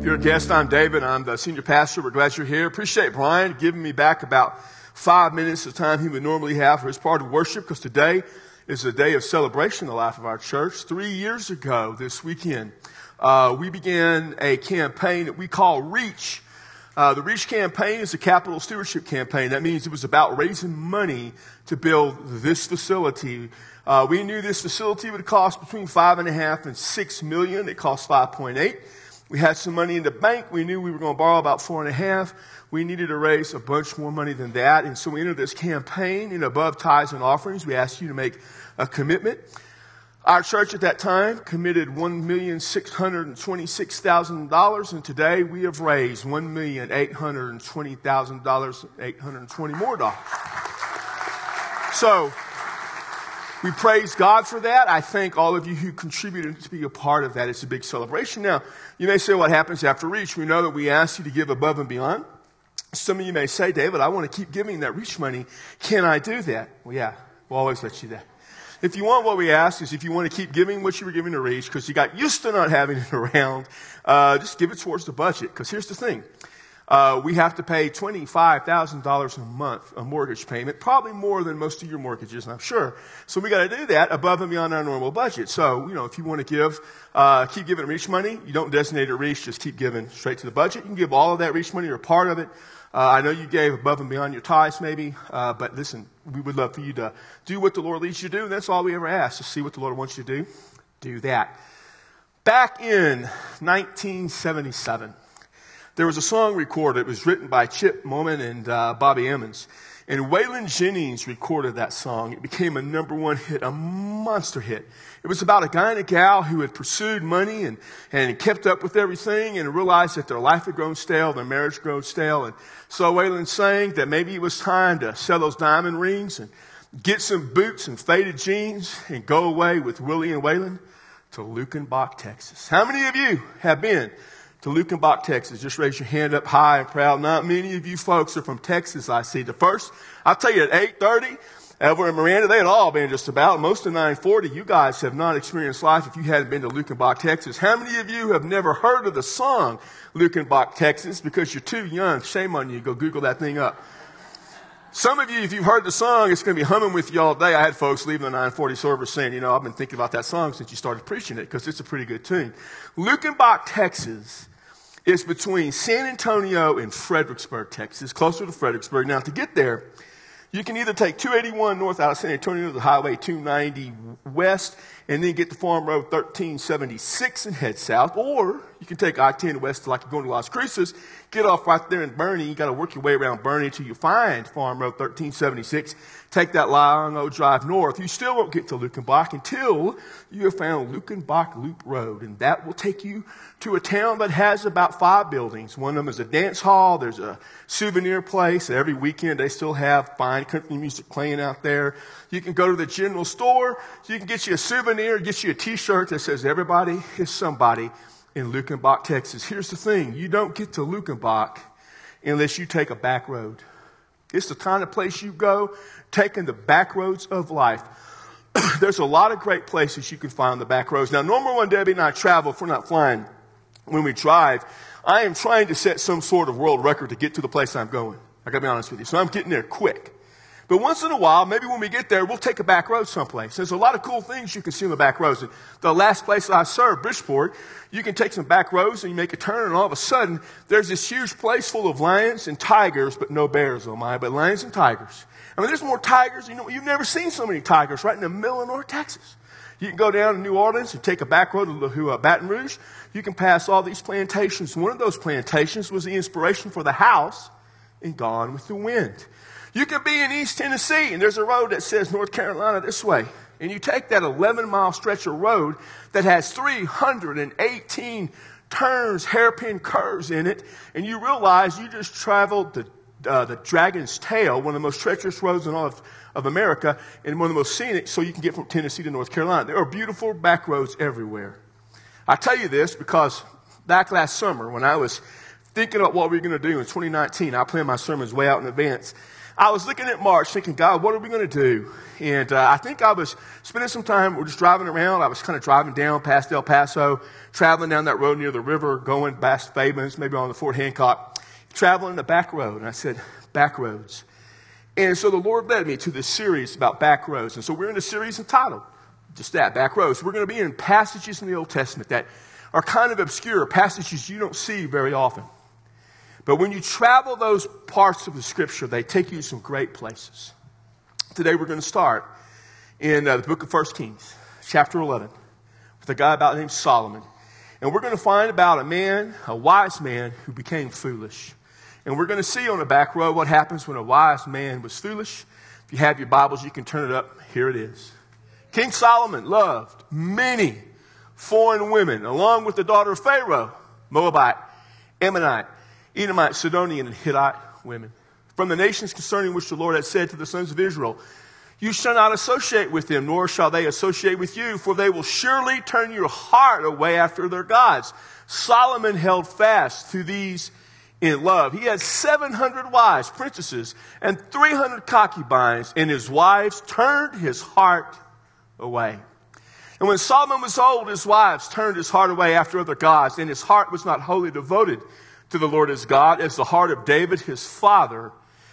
You're a guest, I'm David. I'm the senior pastor. We're glad you're here. Appreciate Brian giving me back about five minutes of time he would normally have for his part of worship because today is a day of celebration in the life of our church. Three years ago this weekend, uh, we began a campaign that we call Reach. Uh, the Reach campaign is a capital stewardship campaign. That means it was about raising money to build this facility. Uh, we knew this facility would cost between five and a half and six million. It cost 5.8. We had some money in the bank. We knew we were going to borrow about four and a half. We needed to raise a bunch more money than that. And so we entered this campaign in above tithes and offerings. We asked you to make a commitment. Our church at that time committed $1,626,000 and today we have raised $1,820,000, 820 more dollars. So, we praise God for that. I thank all of you who contributed to be a part of that. It's a big celebration. Now, you may say what happens after Reach. We know that we ask you to give above and beyond. Some of you may say, David, I want to keep giving that Reach money. Can I do that? Well, yeah, we'll always let you that. If you want what we ask is if you want to keep giving what you were giving to Reach because you got used to not having it around, uh, just give it towards the budget. Because here's the thing uh, we have to pay $25,000 a month a mortgage payment, probably more than most of your mortgages, I'm sure. So we got to do that above and beyond our normal budget. So, you know, if you want to give, uh, keep giving Reach money, you don't designate a Reach, just keep giving straight to the budget. You can give all of that Reach money or part of it. Uh, I know you gave above and beyond your tithes, maybe, uh, but listen, we would love for you to do what the Lord leads you to do. And that's all we ever ask to see what the Lord wants you to do. Do that. Back in 1977, there was a song recorded. It was written by Chip Moman and uh, Bobby Emmons. And Waylon Jennings recorded that song. It became a number one hit, a monster hit. It was about a guy and a gal who had pursued money and, and kept up with everything and realized that their life had grown stale, their marriage had grown stale. And so Waylon sang that maybe it was time to sell those diamond rings and get some boots and faded jeans and go away with Willie and Waylon to Luckenbach, Texas. How many of you have been to Luckenbach, Texas. Just raise your hand up high and proud. Not many of you folks are from Texas, I see. The first, I'll tell you at 830, over in Miranda, they had all been just about. Most of 940, you guys have not experienced life if you hadn't been to Luckenbach, Texas. How many of you have never heard of the song Luckenbach, Texas? Because you're too young. Shame on you. Go Google that thing up. Some of you, if you've heard the song, it's going to be humming with you all day. I had folks leaving the 940 service saying, you know, I've been thinking about that song since you started preaching it because it's a pretty good tune. Luckenbach, Texas is between San Antonio and Fredericksburg, Texas, closer to Fredericksburg. Now, to get there, you can either take 281 north out of San Antonio to the Highway 290 west and then get to Farm Road 1376 and head south, or you can take I-10 west like you're going to Las Cruces, get off right there in Boerne. You got to work your way around Boerne until you find Farm Road 1376. Take that long old drive north. You still won't get to Luckenbach until you have found Luckenbach Loop Road, and that will take you to a town that has about five buildings. One of them is a dance hall. There's a souvenir place. Every weekend they still have fine country music playing out there. You can go to the general store. You can get you a souvenir, get you a t-shirt that says everybody is somebody in Luckenbach, Texas. Here's the thing. You don't get to Luckenbach unless you take a back road. It's the kind of place you go, taking the back roads of life. There's a lot of great places you can find the back roads. Now, normal when Debbie and I travel, if we're not flying, when we drive, I am trying to set some sort of world record to get to the place I'm going. I gotta be honest with you. So I'm getting there quick. But once in a while, maybe when we get there, we'll take a back road someplace. There's a lot of cool things you can see on the back roads. The last place I served, Bridgeport, you can take some back roads and you make a turn and all of a sudden, there's this huge place full of lions and tigers, but no bears, oh my, but lions and tigers. I mean, there's more tigers. You know, you've never seen so many tigers right in the middle of North Texas. You can go down to New Orleans and take a back road to uh, Baton Rouge. You can pass all these plantations. One of those plantations was the inspiration for the house in Gone with the Wind. You could be in East Tennessee and there's a road that says North Carolina this way. And you take that 11 mile stretch of road that has 318 turns, hairpin curves in it, and you realize you just traveled the, uh, the Dragon's Tail, one of the most treacherous roads in all of, of America, and one of the most scenic, so you can get from Tennessee to North Carolina. There are beautiful back roads everywhere. I tell you this because back last summer when I was thinking about what we were going to do in 2019, I planned my sermons way out in advance. I was looking at March thinking, God, what are we going to do? And uh, I think I was spending some time, we're just driving around. I was kind of driving down past El Paso, traveling down that road near the river, going past Fabens, maybe on the Fort Hancock, traveling the back road. And I said, back roads. And so the Lord led me to this series about back roads. And so we're in a series entitled just that, back roads. We're going to be in passages in the Old Testament that are kind of obscure, passages you don't see very often. But when you travel those parts of the scripture, they take you to some great places. Today we're going to start in uh, the book of 1 Kings, chapter 11, with a guy about named Solomon. And we're going to find about a man, a wise man, who became foolish. And we're going to see on the back row what happens when a wise man was foolish. If you have your Bibles, you can turn it up. Here it is. King Solomon loved many foreign women, along with the daughter of Pharaoh, Moabite, Ammonite, Edomite, Sidonian, and Hittite women. From the nations concerning which the Lord had said to the sons of Israel, You shall not associate with them, nor shall they associate with you, for they will surely turn your heart away after their gods. Solomon held fast to these in love. He had 700 wives, princesses, and 300 concubines, and his wives turned his heart away. And when Solomon was old, his wives turned his heart away after other gods, and his heart was not wholly devoted to the Lord his God, as the heart of David his father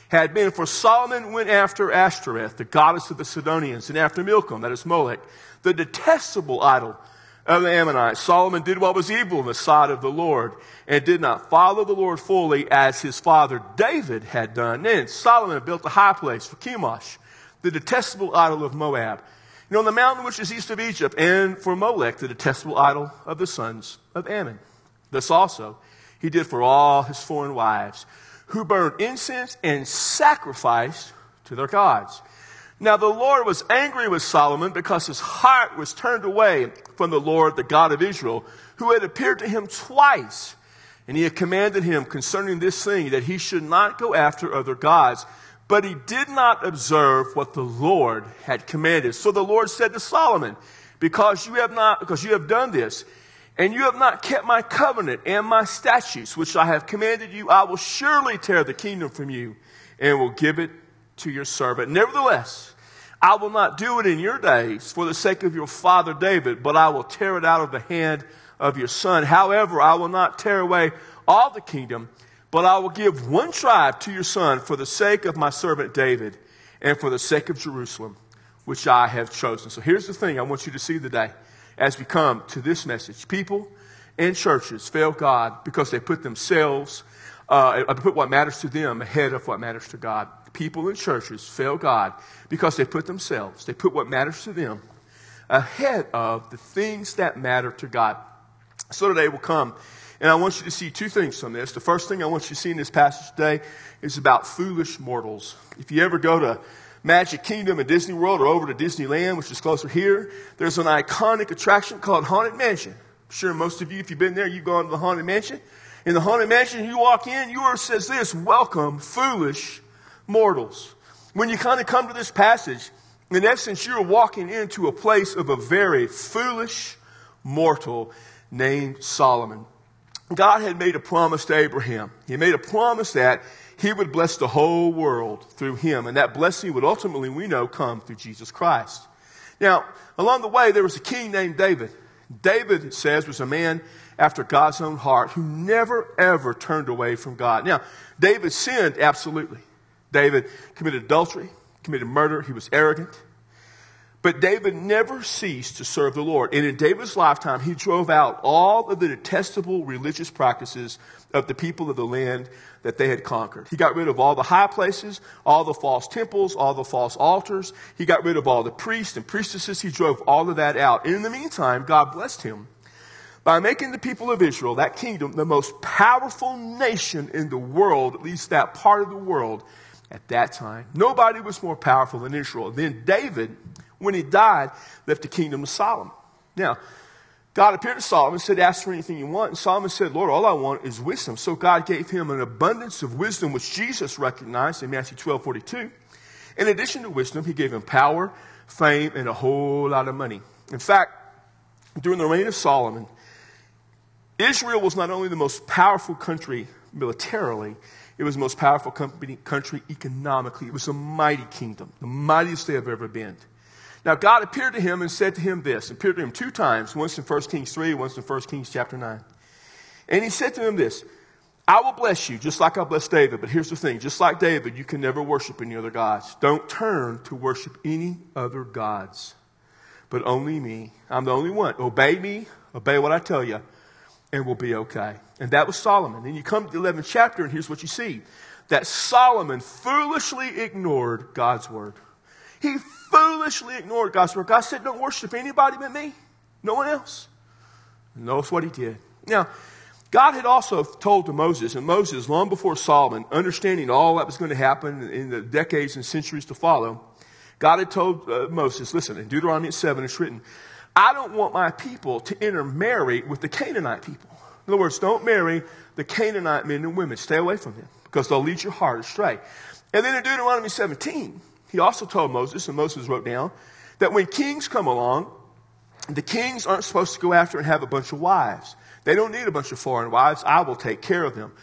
had been. For Solomon went after Ashtoreth, the goddess of the Sidonians, and after Milcom, that is Molech, the detestable idol of the Ammonites. Solomon did what was evil in the sight of the Lord, and did not follow the Lord fully as his father David had done. Then Solomon built a high place for Chemosh, the detestable idol of Moab, you know, on the mountain which is east of Egypt, and for Molech, the detestable idol of the sons of Ammon. Thus also he did for all his foreign wives, who burned incense and sacrificed to their gods. Now the Lord was angry with Solomon because his heart was turned away from the Lord, the God of Israel, who had appeared to him twice. And he had commanded him concerning this thing that he should not go after other gods. But he did not observe what the Lord had commanded. So the Lord said to Solomon, because you have not, because you have done this, and you have not kept my covenant and my statutes, which I have commanded you, I will surely tear the kingdom from you and will give it to your servant. Nevertheless, I will not do it in your days for the sake of your father David, but I will tear it out of the hand of your son. However, I will not tear away all the kingdom, but I will give one tribe to your son for the sake of my servant David and for the sake of Jerusalem, which I have chosen. So here's the thing I want you to see today as we come to this message. People and churches fail God because they put themselves, uh, put what matters to them ahead of what matters to God. People and churches fail God because they put themselves, they put what matters to them ahead of the things that matter to God. So today we'll come and I want you to see two things from this. The first thing I want you to see in this passage today is about foolish mortals. If you ever go to Magic Kingdom at Disney World or over to Disneyland, which is closer here, there's an iconic attraction called Haunted Mansion. I'm sure most of you, if you've been there, you've gone to the Haunted Mansion. In the Haunted Mansion, you walk in, yours says this, welcome, foolish mortals. When you kind of come to this passage, in essence, you're walking into a place of a very foolish mortal named Solomon. God had made a promise to Abraham. He made a promise that he would bless the whole world through him. And that blessing would ultimately, we know, come through Jesus Christ. Now, along the way, there was a king named David. David, it says, was a man after God's own heart who never, ever turned away from God. Now, David sinned absolutely. David committed adultery, committed murder, he was arrogant. But David never ceased to serve the Lord. And in David's lifetime, he drove out all of the detestable religious practices of the people of the land that they had conquered. He got rid of all the high places, all the false temples, all the false altars. He got rid of all the priests and priestesses. He drove all of that out. And in the meantime, God blessed him by making the people of Israel, that kingdom, the most powerful nation in the world, at least that part of the world at that time. Nobody was more powerful than Israel. Then David when he died, left the kingdom to Solomon. Now, God appeared to Solomon and said, Ask for anything you want. And Solomon said, Lord, all I want is wisdom. So God gave him an abundance of wisdom, which Jesus recognized in Matthew 12 42. In addition to wisdom, he gave him power, fame, and a whole lot of money. In fact, during the reign of Solomon, Israel was not only the most powerful country militarily, It was the most powerful company, country economically. It was a mighty kingdom, the mightiest they have ever been. Now, God appeared to him and said to him this, appeared to him two times, once in 1 Kings 3, once in 1 Kings chapter 9. And he said to him this, I will bless you just like I blessed David, but here's the thing, just like David, you can never worship any other gods. Don't turn to worship any other gods, but only me. I'm the only one. Obey me, obey what I tell you, and we'll be okay. And that was Solomon. Then you come to the 11th chapter, and here's what you see that Solomon foolishly ignored God's word. He foolishly ignored God's word. God said, Don't worship anybody but me, no one else. And notice what he did. Now, God had also told to Moses, and Moses, long before Solomon, understanding all that was going to happen in the decades and centuries to follow, God had told uh, Moses, listen, in Deuteronomy 7, it's written, I don't want my people to intermarry with the Canaanite people. In other words, don't marry the Canaanite men and women. Stay away from them because they'll lead your heart astray. And then in Deuteronomy 17, he also told Moses, and Moses wrote down, that when kings come along, the kings aren't supposed to go after and have a bunch of wives. They don't need a bunch of foreign wives. I will take care of them.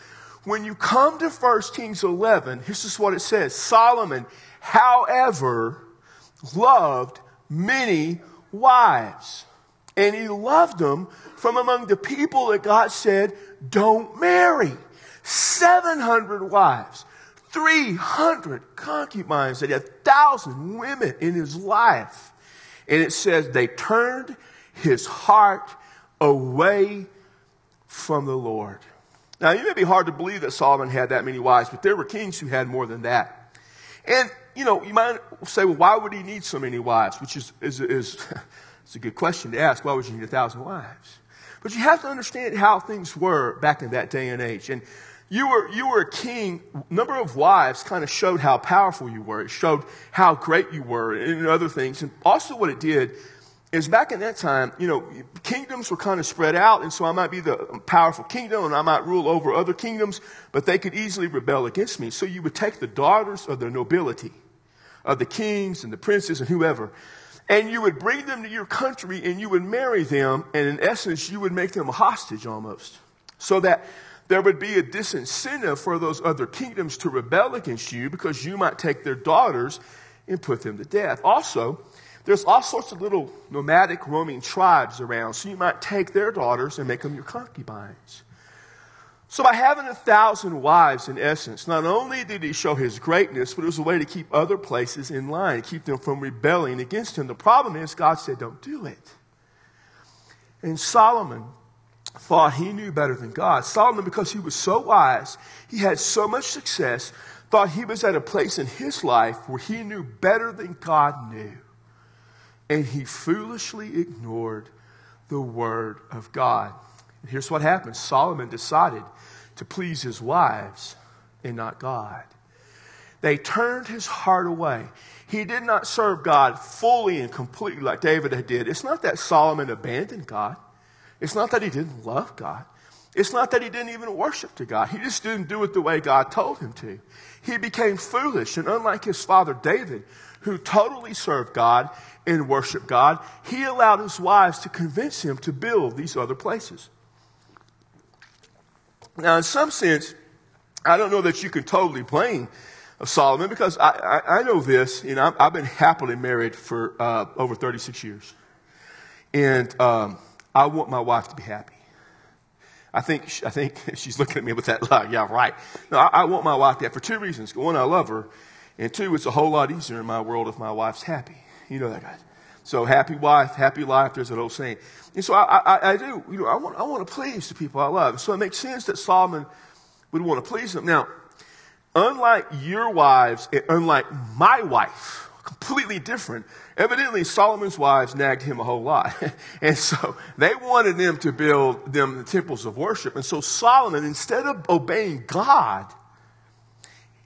When you come to 1 Kings 11, this is what it says. Solomon, however, loved many wives. And he loved them from among the people that God said, don't marry. 700 wives, 300 concubines, that had 1,000 women in his life. And it says they turned his heart away from the Lord. Now, it may be hard to believe that Solomon had that many wives, but there were kings who had more than that. And, you know, you might say, well, why would he need so many wives? Which is, is, is it's a good question to ask. Why would you need a thousand wives? But you have to understand how things were back in that day and age. And you were, you were a king. Number of wives kind of showed how powerful you were. It showed how great you were and other things. And also what it did is back in that time, you know, kingdoms were kind of spread out, and so I might be the powerful kingdom and I might rule over other kingdoms, but they could easily rebel against me. So you would take the daughters of the nobility, of the kings and the princes and whoever, and you would bring them to your country and you would marry them, and in essence, you would make them a hostage almost. So that there would be a disincentive for those other kingdoms to rebel against you because you might take their daughters and put them to death. Also, there's all sorts of little nomadic roaming tribes around, so you might take their daughters and make them your concubines. So by having a thousand wives, in essence, not only did he show his greatness, but it was a way to keep other places in line, keep them from rebelling against him. The problem is, God said, don't do it. And Solomon thought he knew better than God. Solomon, because he was so wise, he had so much success, thought he was at a place in his life where he knew better than God knew and he foolishly ignored the word of God. And here's what happened Solomon decided to please his wives and not God. They turned his heart away. He did not serve God fully and completely like David had did. It's not that Solomon abandoned God. It's not that he didn't love God. It's not that he didn't even worship to God. He just didn't do it the way God told him to. He became foolish, and unlike his father David, who totally served God and worshiped God, he allowed his wives to convince him to build these other places. Now, in some sense, I don't know that you can totally blame Solomon because I, I, I know this, you know, I've been happily married for uh, over 36 years. And um, I want my wife to be happy. I think, I think she's looking at me with that look. Yeah, right. No, I, I want my wife to for two reasons. One, I love her. And two, it's a whole lot easier in my world if my wife's happy. You know that, guys. So happy wife, happy life. There's an old saying. And so I, I, I do. You know, I want, I want to please the people I love. So it makes sense that Solomon would want to please them. Now, unlike your wives, and unlike my wife, completely different. Evidently, Solomon's wives nagged him a whole lot. and so they wanted them to build them the temples of worship. And so Solomon, instead of obeying God,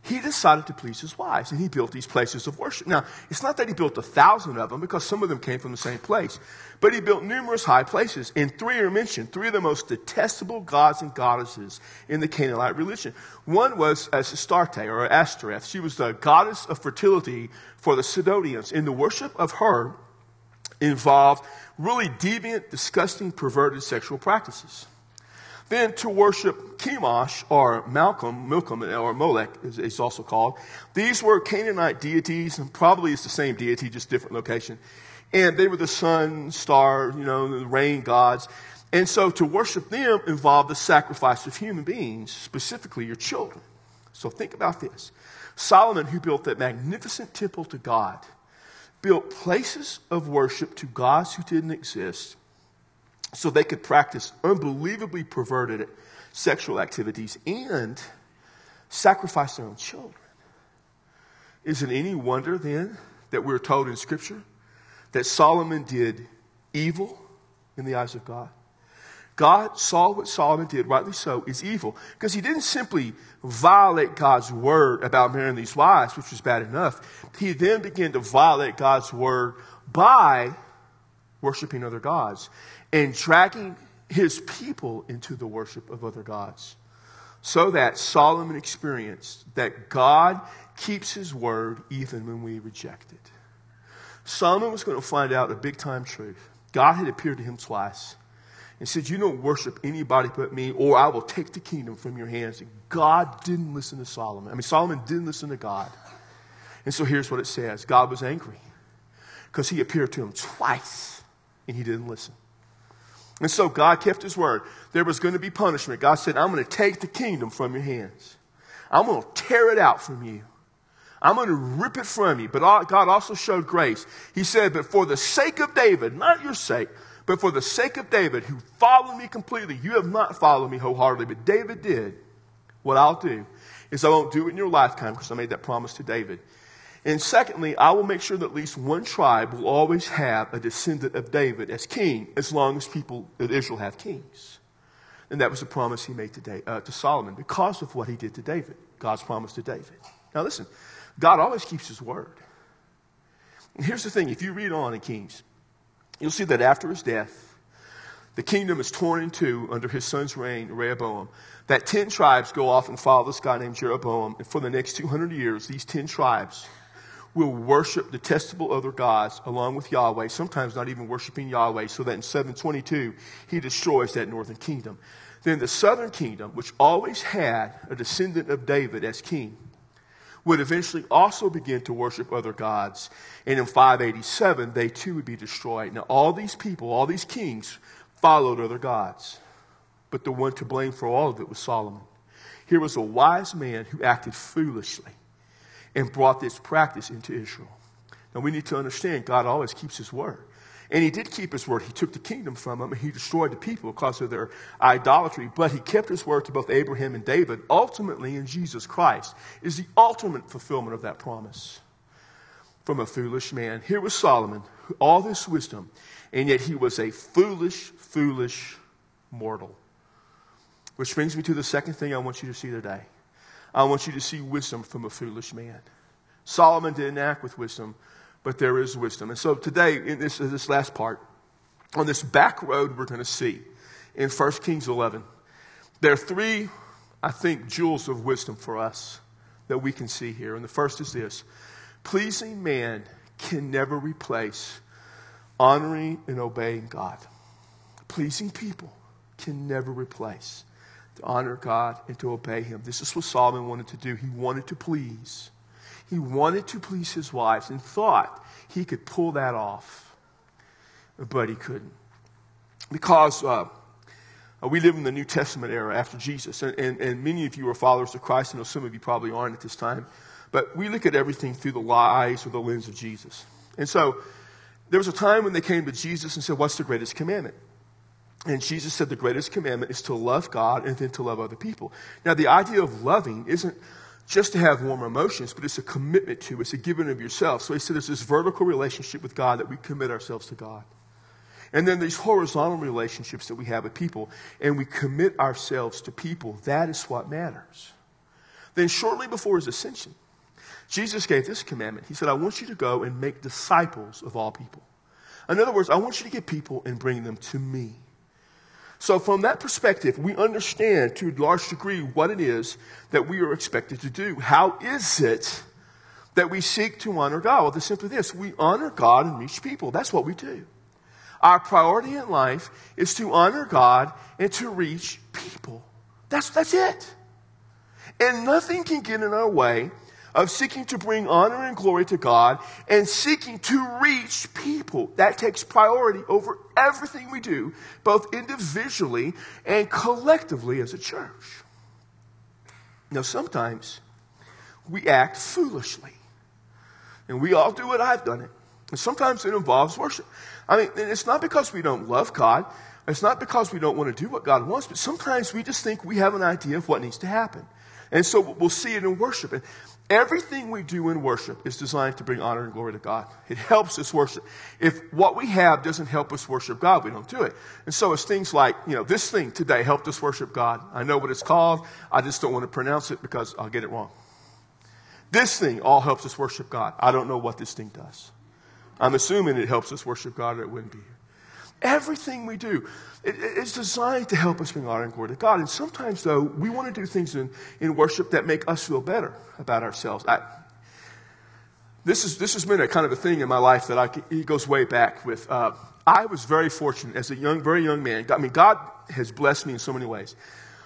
he decided to please his wives and he built these places of worship. Now, it's not that he built a thousand of them because some of them came from the same place, but he built numerous high places and three are mentioned, three of the most detestable gods and goddesses in the Canaanite religion. One was uh, Astarte or Ashtoreth. She was the goddess of fertility for the Sidonians. In the worship of her involved really deviant, disgusting, perverted sexual practices. Then to worship Chemosh or Malcolm, Milcom, or Molech is, also called. These were Canaanite deities, and probably it's the same deity, just different location. And they were the sun, star, you know, the rain gods. And so to worship them involved the sacrifice of human beings, specifically your children. So think about this. Solomon, who built that magnificent temple to God, built places of worship to gods who didn't exist so they could practice unbelievably perverted sexual activities and sacrifice their own children. Is it any wonder then that we're told in Scripture that Solomon did evil in the eyes of God? God saw what Solomon did, rightly so, is evil. Because he didn't simply violate God's word about marrying these wives, which was bad enough. He then began to violate God's word by worshiping other gods and dragging his people into the worship of other gods. So that Solomon experienced that God keeps his word even when we reject it. Solomon was going to find out a big time truth. God had appeared to him twice and said, You don't worship anybody but me, or I will take the kingdom from your hands. And God didn't listen to Solomon. I mean, Solomon didn't listen to God. And so here's what it says God was angry because he appeared to him twice and he didn't listen. And so God kept his word. There was going to be punishment. God said, I'm going to take the kingdom from your hands. I'm going to tear it out from you. I'm going to rip it from you. But God also showed grace. He said, But for the sake of David, not your sake, but for the sake of David, who followed me completely, you have not followed me wholeheartedly, but David did. What I'll do is I won't do it in your lifetime because I made that promise to David. And secondly, I will make sure that at least one tribe will always have a descendant of David as king, as long as people of Israel have kings. And that was a promise he made to, uh, to Solomon because of what he did to David, God's promise to David. Now listen, God always keeps his word. And here's the thing if you read on in Kings, you'll see that after his death, the kingdom is torn in two under his son's reign, Rehoboam. That 10 tribes go off and follow this guy named Jeroboam. And for the next 200 years, these 10 tribes will worship detestable other gods along with Yahweh, sometimes not even worshiping Yahweh, so that in 722 he destroys that northern kingdom. Then the southern kingdom, which always had a descendant of David as king, would eventually also begin to worship other gods. And in 587, they too would be destroyed. Now, all these people, all these kings, followed other gods. But the one to blame for all of it was Solomon. Here was a wise man who acted foolishly and brought this practice into Israel. Now we need to understand God always keeps his word. And he did keep his word. He took the kingdom from them and he destroyed the people because of their idolatry. But he kept his word to both Abraham and David. Ultimately, in Jesus Christ, is the ultimate fulfillment of that promise from a foolish man. Here was Solomon, all this wisdom, and yet he was a foolish, foolish mortal. Which brings me to the second thing I want you to see today. I want you to see wisdom from a foolish man. Solomon didn't act with wisdom, but there is wisdom. And so today, in this, this last part, on this back road we're going to see in 1 Kings 11, there are three, I think, jewels of wisdom for us that we can see here. And the first is this pleasing man can never replace honoring and obeying God. Pleasing people can never replace to honor God and to obey Him. This is what Solomon wanted to do. He wanted to please. He wanted to please his wives and thought he could pull that off, but he couldn't. Because uh, we live in the New Testament era after Jesus, and, and, and many of you are followers of Christ. I know some of you probably aren't at this time, but we look at everything through the eyes or the lens of Jesus. And so there was a time when they came to Jesus and said, What's the greatest commandment? And Jesus said the greatest commandment is to love God and then to love other people. Now, the idea of loving isn't just to have warm emotions, but it's a commitment to, it's a giving of yourself. So he said there's this vertical relationship with God that we commit ourselves to God. And then these horizontal relationships that we have with people, and we commit ourselves to people. That is what matters. Then, shortly before his ascension, Jesus gave this commandment. He said, I want you to go and make disciples of all people. In other words, I want you to get people and bring them to me. So, from that perspective, we understand to a large degree what it is that we are expected to do. How is it that we seek to honor God? Well, it's simply this we honor God and reach people. That's what we do. Our priority in life is to honor God and to reach people. That's, that's it. And nothing can get in our way of seeking to bring honor and glory to God and seeking to reach people. That takes priority over everything we do, both individually and collectively as a church. Now, sometimes we act foolishly. And we all do it. I've done it. And sometimes it involves worship. I mean, it's not because we don't love God. It's not because we don't want to do what God wants, but sometimes we just think we have an idea of what needs to happen. And so we'll see it in worship. And everything we do in worship is designed to bring honor and glory to God. It helps us worship. If what we have doesn't help us worship God, we don't do it. And so it's things like, you know, this thing today helped us worship God. I know what it's called. I just don't want to pronounce it because I'll get it wrong. This thing all helps us worship God. I don't know what this thing does. I'm assuming it helps us worship God or it wouldn't be here. Everything we do is designed to help us bring honor and glory to God. And sometimes, though, we want to do things in, in worship that make us feel better about ourselves. I, this, is, this has been a kind of a thing in my life that I, it goes way back with. Uh, I was very fortunate as a young, very young man. I mean, God has blessed me in so many ways.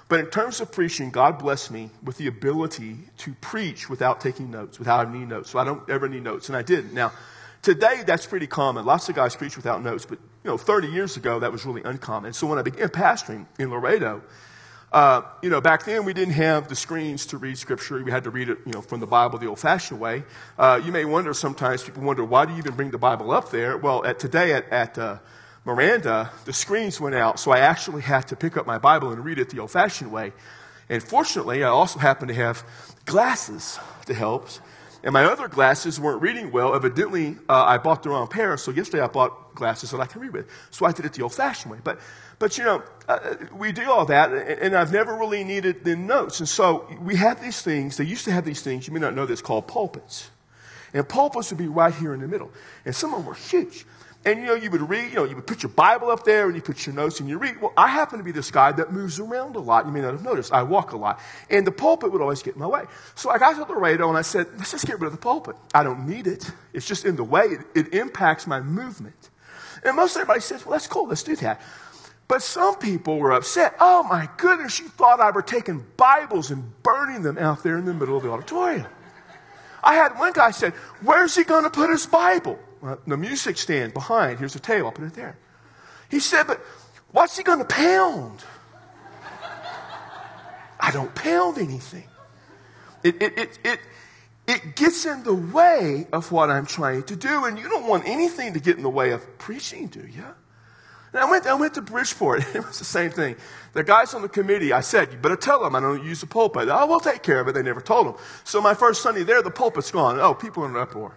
But in terms of preaching, God blessed me with the ability to preach without taking notes, without any notes. So I don't ever need notes, and I didn't. Now, today that's pretty common. Lots of guys preach without notes, but you know, 30 years ago that was really uncommon. So when I began pastoring in Laredo, uh, you know, back then we didn't have the screens to read scripture. We had to read it, you know, from the Bible the old-fashioned way. Uh, you may wonder sometimes, people wonder, why do you even bring the Bible up there? Well, at today at, at uh, Miranda, the screens went out, so I actually had to pick up my Bible and read it the old fashioned way. And fortunately, I also happened to have glasses to help. And my other glasses weren't reading well. Evidently, uh, I bought the wrong pair, so yesterday I bought glasses that I can read with. So I did it the old fashioned way. But, but you know, uh, we do all that, and I've never really needed the notes. And so we have these things, they used to have these things, you may not know this, called pulpits. And pulpits would be right here in the middle. And some of them were huge. And you know, you would read, you know, you would put your Bible up there and you put your notes and you read. Well, I happen to be this guy that moves around a lot. You may not have noticed. I walk a lot. And the pulpit would always get in my way. So I got to Laredo and I said, let's just get rid of the pulpit. I don't need it. It's just in the way. It, it impacts my movement. And most everybody says, well, that's cool. Let's do that. But some people were upset. Oh my goodness, you thought I were taking Bibles and burning them out there in the middle of the auditorium. I had one guy said, where's he going to put his Bible? The music stand behind. Here's a table. I'll put it there. He said, but what's he going to pound? I don't pound anything. It, it, it, it, it gets in the way of what I'm trying to do, and you don't want anything to get in the way of preaching, do you? And I went, I went to Bridgeport. It was the same thing. The guys on the committee, I said, you better tell them I don't use the pulpit. Oh, we'll take care of it. They never told them. So my first Sunday there, the pulpit's gone. Oh, people in an uproar.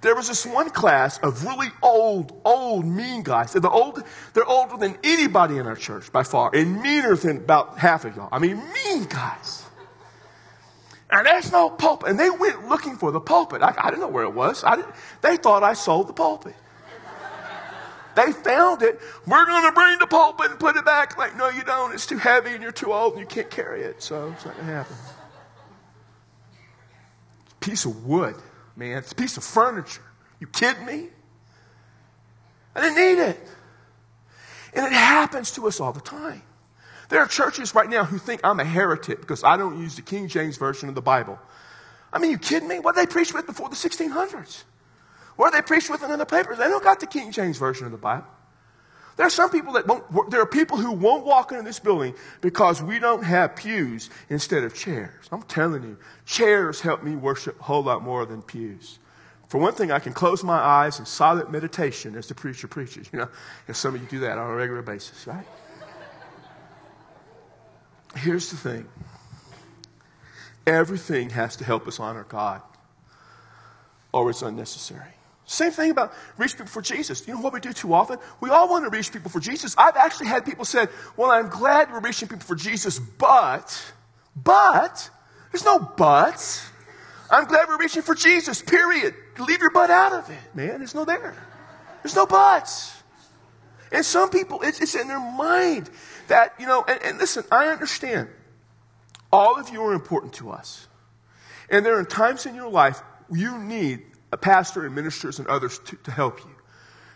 There was this one class of really old, old, mean guys. They're, the old, they're older than anybody in our church by far, and meaner than about half of y'all. I mean, mean guys. And there's no pulpit. And they went looking for the pulpit. I, I didn't know where it was. they thought I sold the pulpit. They found it. We're going to bring the pulpit and put it back. Like, no, you don't. It's too heavy and you're too old and you can't carry it. So it's not going to happen. Piece of wood man. It's a piece of furniture. You kidding me? I didn't need it. And it happens to us all the time. There are churches right now who think I'm a heretic because I don't use the King James Version of the Bible. I mean, you kidding me? What did they preach with before the 1600s? What did they preach with in the papers? They don't got the King James Version of the Bible. There are some people that won't, there are people who won't walk into this building because we don't have pews instead of chairs. I'm telling you, chairs help me worship a whole lot more than pews. For one thing, I can close my eyes in silent meditation as the preacher preaches. You know, and some of you do that on a regular basis, right? Here's the thing. Everything has to help us honor God, or it's unnecessary. Same thing about reach people for Jesus. You know what we do too often? We all want to reach people for Jesus. I've actually had people say, well, I'm glad we're reaching people for Jesus, but, but, there's no buts. I'm glad we're reaching for Jesus, period. Leave your butt out of it, man. There's no there. There's no buts. And some people, it's, it's in their mind that, you know, and, and listen, I understand. All of you are important to us. And there are times in your life you need a pastor and ministers and others to, to help you.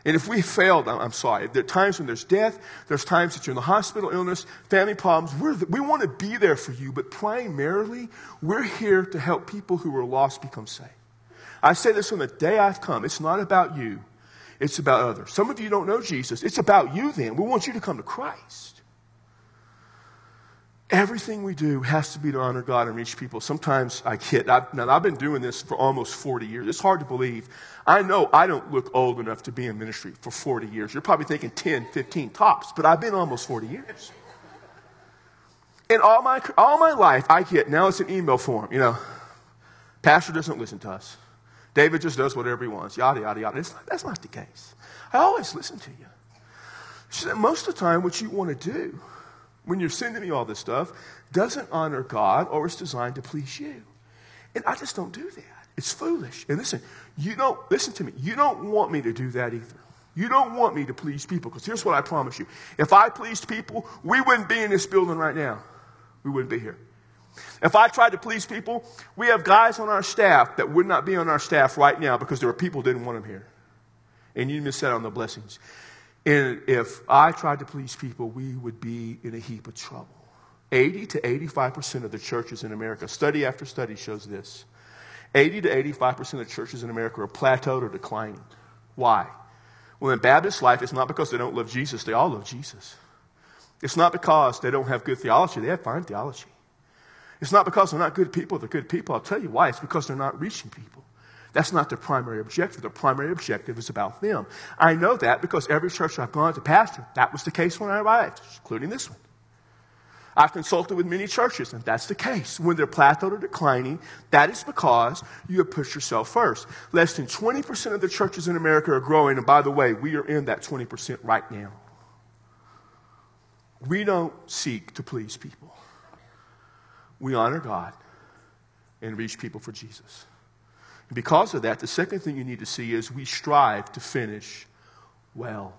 And if we failed, I'm sorry. There are times when there's death. There's times that you're in the hospital, illness, family problems. We're, we want to be there for you, but primarily, we're here to help people who are lost become saved. I say this from the day I've come. It's not about you. It's about others. Some of you don't know Jesus. It's about you then. We want you to come to Christ. Everything we do has to be to honor God and reach people. Sometimes I kid. I've, now, I've been doing this for almost 40 years. It's hard to believe. I know I don't look old enough to be in ministry for 40 years. You're probably thinking 10, 15 tops, but I've been almost 40 years. And all my, all my life, I get, now it's an email form, you know, pastor doesn't listen to us. David just does whatever he wants, yada, yada, yada. Not, that's not the case. I always listen to you. Said, most of the time, what you want to do when you're sending me all this stuff doesn't honor God or it's designed to please you. And I just don't do that. It's foolish. And listen, you don't, listen to me, you don't want me to do that either. You don't want me to please people because here's what I promise you. If I pleased people, we wouldn't be in this building right now. We wouldn't be here. If I tried to please people, we have guys on our staff that would not be on our staff right now because there were people didn't want them here. And you miss out on the blessings. And if I tried to please people, we would be in a heap of trouble. 80 to 85% of the churches in America, study after study shows this. 80 to 85% of the churches in America are plateaued or declining. Why? Well, in Baptist life, it's not because they don't love Jesus, they all love Jesus. It's not because they don't have good theology, they have fine theology. It's not because they're not good people, they're good people. I'll tell you why. It's because they're not reaching people. That's not their primary objective. Their primary objective is about them. I know that because every church I've gone to pastor, that was the case when I arrived, including this one. I've consulted with many churches, and that's the case. When they're plateaued or declining, that is because you have pushed yourself first. Less than 20% of the churches in America are growing, and by the way, we are in that 20% right now. We don't seek to please people, we honor God and reach people for Jesus. Because of that, the second thing you need to see is we strive to finish well.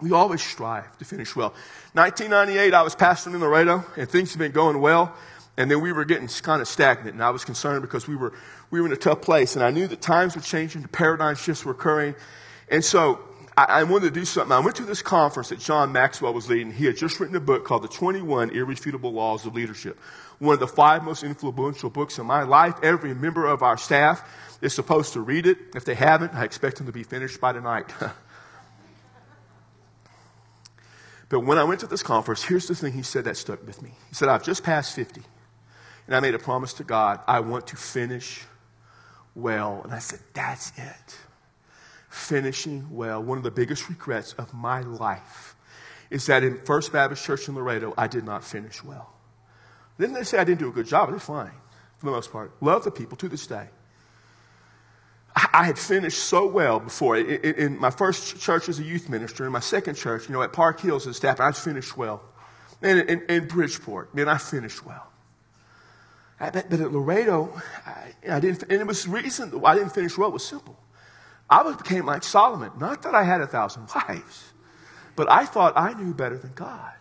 We always strive to finish well. 1998, I was pastoring in Laredo, and things had been going well, and then we were getting kind of stagnant, and I was concerned because we were, we were in a tough place, and I knew that times were changing, the paradigm shifts were occurring, and so I, I wanted to do something. I went to this conference that John Maxwell was leading. He had just written a book called The 21 Irrefutable Laws of Leadership one of the five most influential books in my life. Every member of our staff is supposed to read it. If they haven't, I expect them to be finished by tonight. but when I went to this conference, here's the thing he said that stuck with me. He said, I've just passed 50, and I made a promise to God, I want to finish well. And I said, That's it. Finishing well. One of the biggest regrets of my life is that in First Baptist Church in Laredo, I did not finish well. Didn't they say I didn't do a good job? Did fine, for the most part. Love the people to this day. I had finished so well before. In, my first church as a youth minister, in my second church, you know, at Park Hills as staff, I finished well. And in, Bridgeport, man, I finished well. But, at Laredo, I, didn't, and it was reason I didn't finish well was simple. I became like Solomon. Not that I had a thousand wives, but I thought I knew better than God.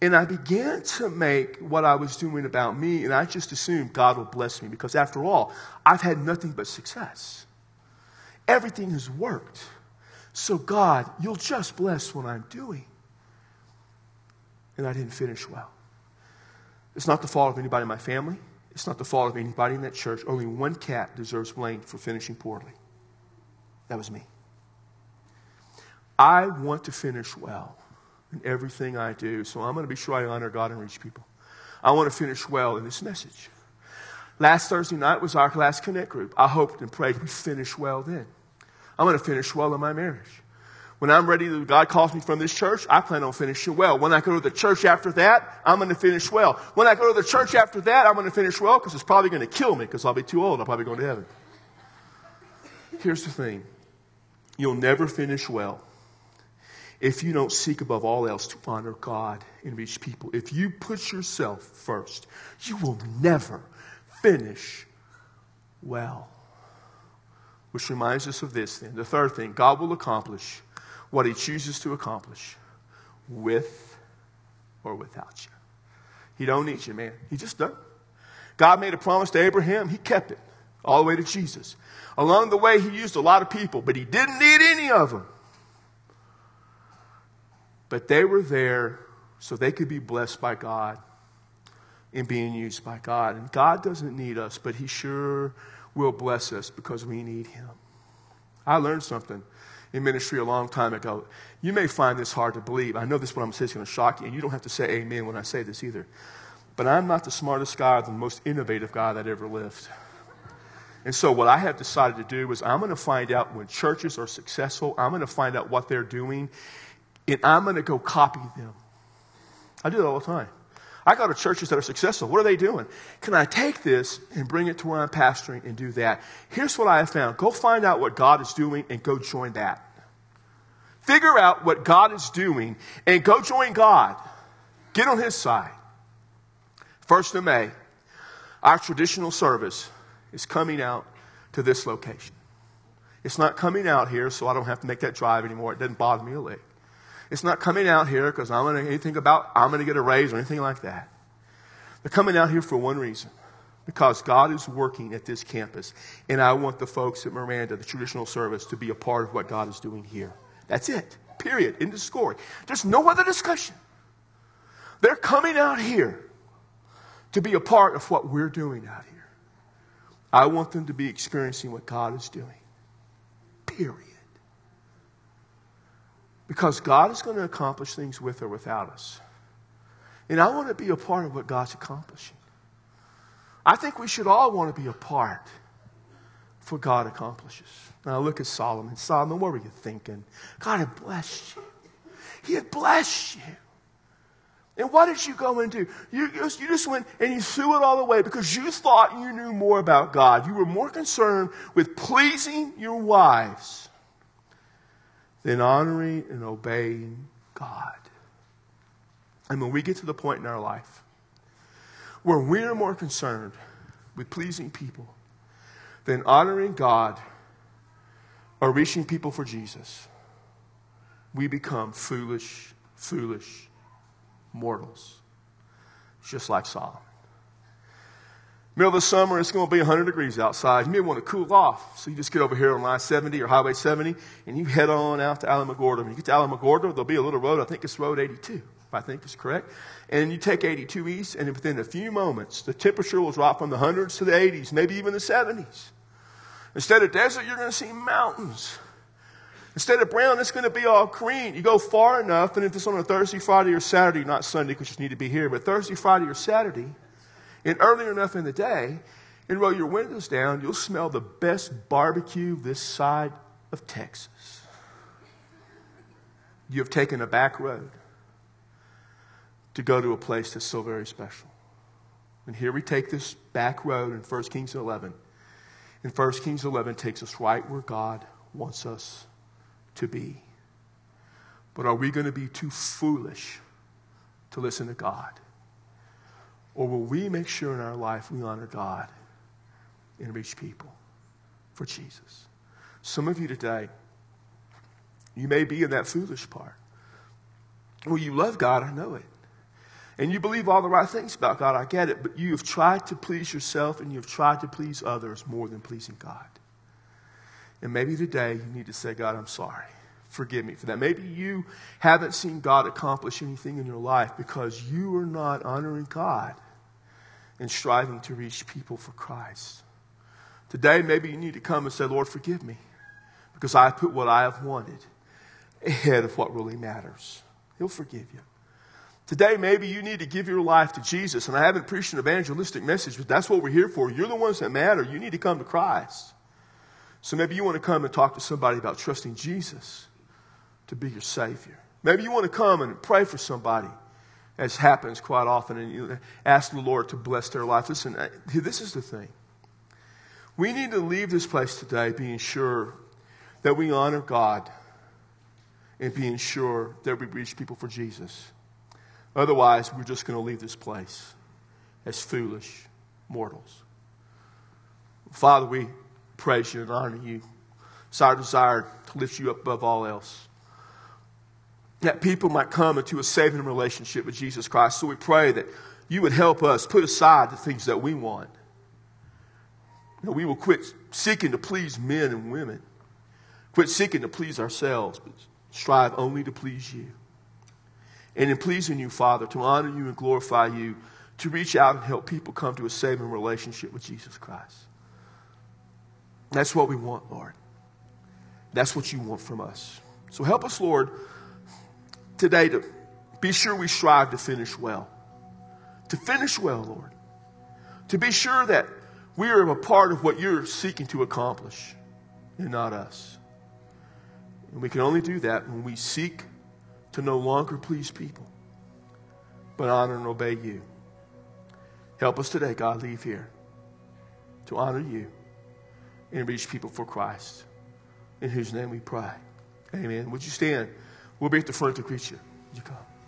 And I began to make what I was doing about me, and I just assumed God will bless me because, after all, I've had nothing but success. Everything has worked. So, God, you'll just bless what I'm doing. And I didn't finish well. It's not the fault of anybody in my family. It's not the fault of anybody in that church. Only one cat deserves blame for finishing poorly. That was me. I want to finish well in everything I do. So I'm going to be sure I honor God and reach people. I want to finish well in this message. Last Thursday night was our last connect group. I hoped and prayed we finish well then. I'm going to finish well in my marriage. When I'm ready, God calls me from this church, I plan on finishing well. When I go to the church after that, I'm going to finish well. When I go to the church after that, I'm going to finish well because it's probably going to kill me because I'll be too old. I'll probably go to heaven. Here's the thing. You'll never finish well if you don't seek above all else to honor God and reach people, if you put yourself first, you will never finish well. Which reminds us of this then. The third thing God will accomplish what He chooses to accomplish with or without you. He don't need you, man. He just doesn't. God made a promise to Abraham, He kept it. All the way to Jesus. Along the way, he used a lot of people, but he didn't need any of them. But they were there so they could be blessed by God and being used by God. And God doesn't need us, but he sure will bless us because we need him. I learned something in ministry a long time ago. You may find this hard to believe. I know this what I'm saying is going to shock you, and you don't have to say amen when I say this either. But I'm not the smartest guy or the most innovative guy that ever lived. And so, what I have decided to do is, I'm going to find out when churches are successful, I'm going to find out what they're doing, and I'm going to go copy them. I do that all the time. I go to churches that are successful. What are they doing? Can I take this and bring it to where I'm pastoring and do that? Here's what I have found go find out what God is doing and go join that. Figure out what God is doing and go join God. Get on His side. First of May, our traditional service is coming out to this location. It's not coming out here, so I don't have to make that drive anymore. It doesn't bother me a lick. It's not coming out here because I'm going to anything about I'm going to get a raise or anything like that. They're coming out here for one reason. Because God is working at this campus. And I want the folks at Miranda, the traditional service, to be a part of what God is doing here. That's it. Period. End of story. There's no other discussion. They're coming out here to be a part of what we're doing out here. I want them to be experiencing what God is doing. Period. Because God is going to accomplish things with or without us. And I want to be a part of what God's accomplishing. I think we should all want to be a part what God accomplishes. Now look at Solomon. Solomon, what were you thinking? God had blessed you. He had blessed you. And what did you go and do? You just, you just went and you threw it all away because you thought you knew more about God. You were more concerned with pleasing your wives than honoring and obeying God. And when we get to the point in our life where we are more concerned with pleasing people than honoring God or reaching people for Jesus, we become foolish, foolish mortals, just like Solomon. Middle of the summer, it's going to be 100 degrees outside. You may want to cool off. So you just get over here on Line 70 or Highway 70 and you head on out to Alamogordo. When you get to Alamogordo, there'll be a little road. I think it's Road 82, if I think it's correct. And you take 82 east, and within a few moments, the temperature will drop from the hundreds to the 80s, maybe even the 70s. Instead of desert, you're going to see mountains. Instead of brown, it's going to be all green. You go far enough, and if it's on a Thursday, Friday, or Saturday, not Sunday because you need to be here, but Thursday, Friday, or Saturday, and earlier enough in the day, and roll your windows down, you'll smell the best barbecue this side of Texas. You have taken a back road to go to a place that's so very special. And here we take this back road in 1 Kings 11. And 1 Kings 11 takes us right where God wants us to be. But are we going to be too foolish to listen to God? Or will we make sure in our life we honor God and reach people for Jesus? Some of you today, you may be in that foolish part. Well, you love God, I know it. And you believe all the right things about God, I get it. But you have tried to please yourself and you have tried to please others more than pleasing God. And maybe today you need to say, God, I'm sorry. Forgive me for that. Maybe you haven't seen God accomplish anything in your life because you are not honoring God and striving to reach people for Christ. Today, maybe you need to come and say, Lord, forgive me because I put what I have wanted ahead of what really matters. He'll forgive you. Today, maybe you need to give your life to Jesus. And I haven't preached an evangelistic message, but that's what we're here for. You're the ones that matter. You need to come to Christ. So maybe you want to come and talk to somebody about trusting Jesus to be your Savior. Maybe you want to come and pray for somebody as happens quite often, and you ask the Lord to bless their life. Listen, this is the thing. We need to leave this place today being sure that we honor God and being sure that we reach people for Jesus. Otherwise, we're just going to leave this place as foolish mortals. Father, we praise you and honor you. It's our desire to lift you up above all else that people might come into a saving relationship with Jesus Christ. So we pray that you would help us put aside the things that we want that we will quit seeking to please men and women, quit seeking to please ourselves, but strive only to please you. And in pleasing you, Father, to honor you and glorify you, to reach out and help people come to a saving relationship with Jesus Christ. That's what we want, Lord. That's what you want from us. So help us, Lord, today to be sure we strive to finish well. To finish well, Lord. To be sure that we are a part of what you're seeking to accomplish and not us. And we can only do that when we seek to no longer please people, but honor and obey you. Help us today, God, leave here to honor you and reach people for Christ. In whose name we pray. Amen. Would you stand? We'll be at the front to greet you. You come?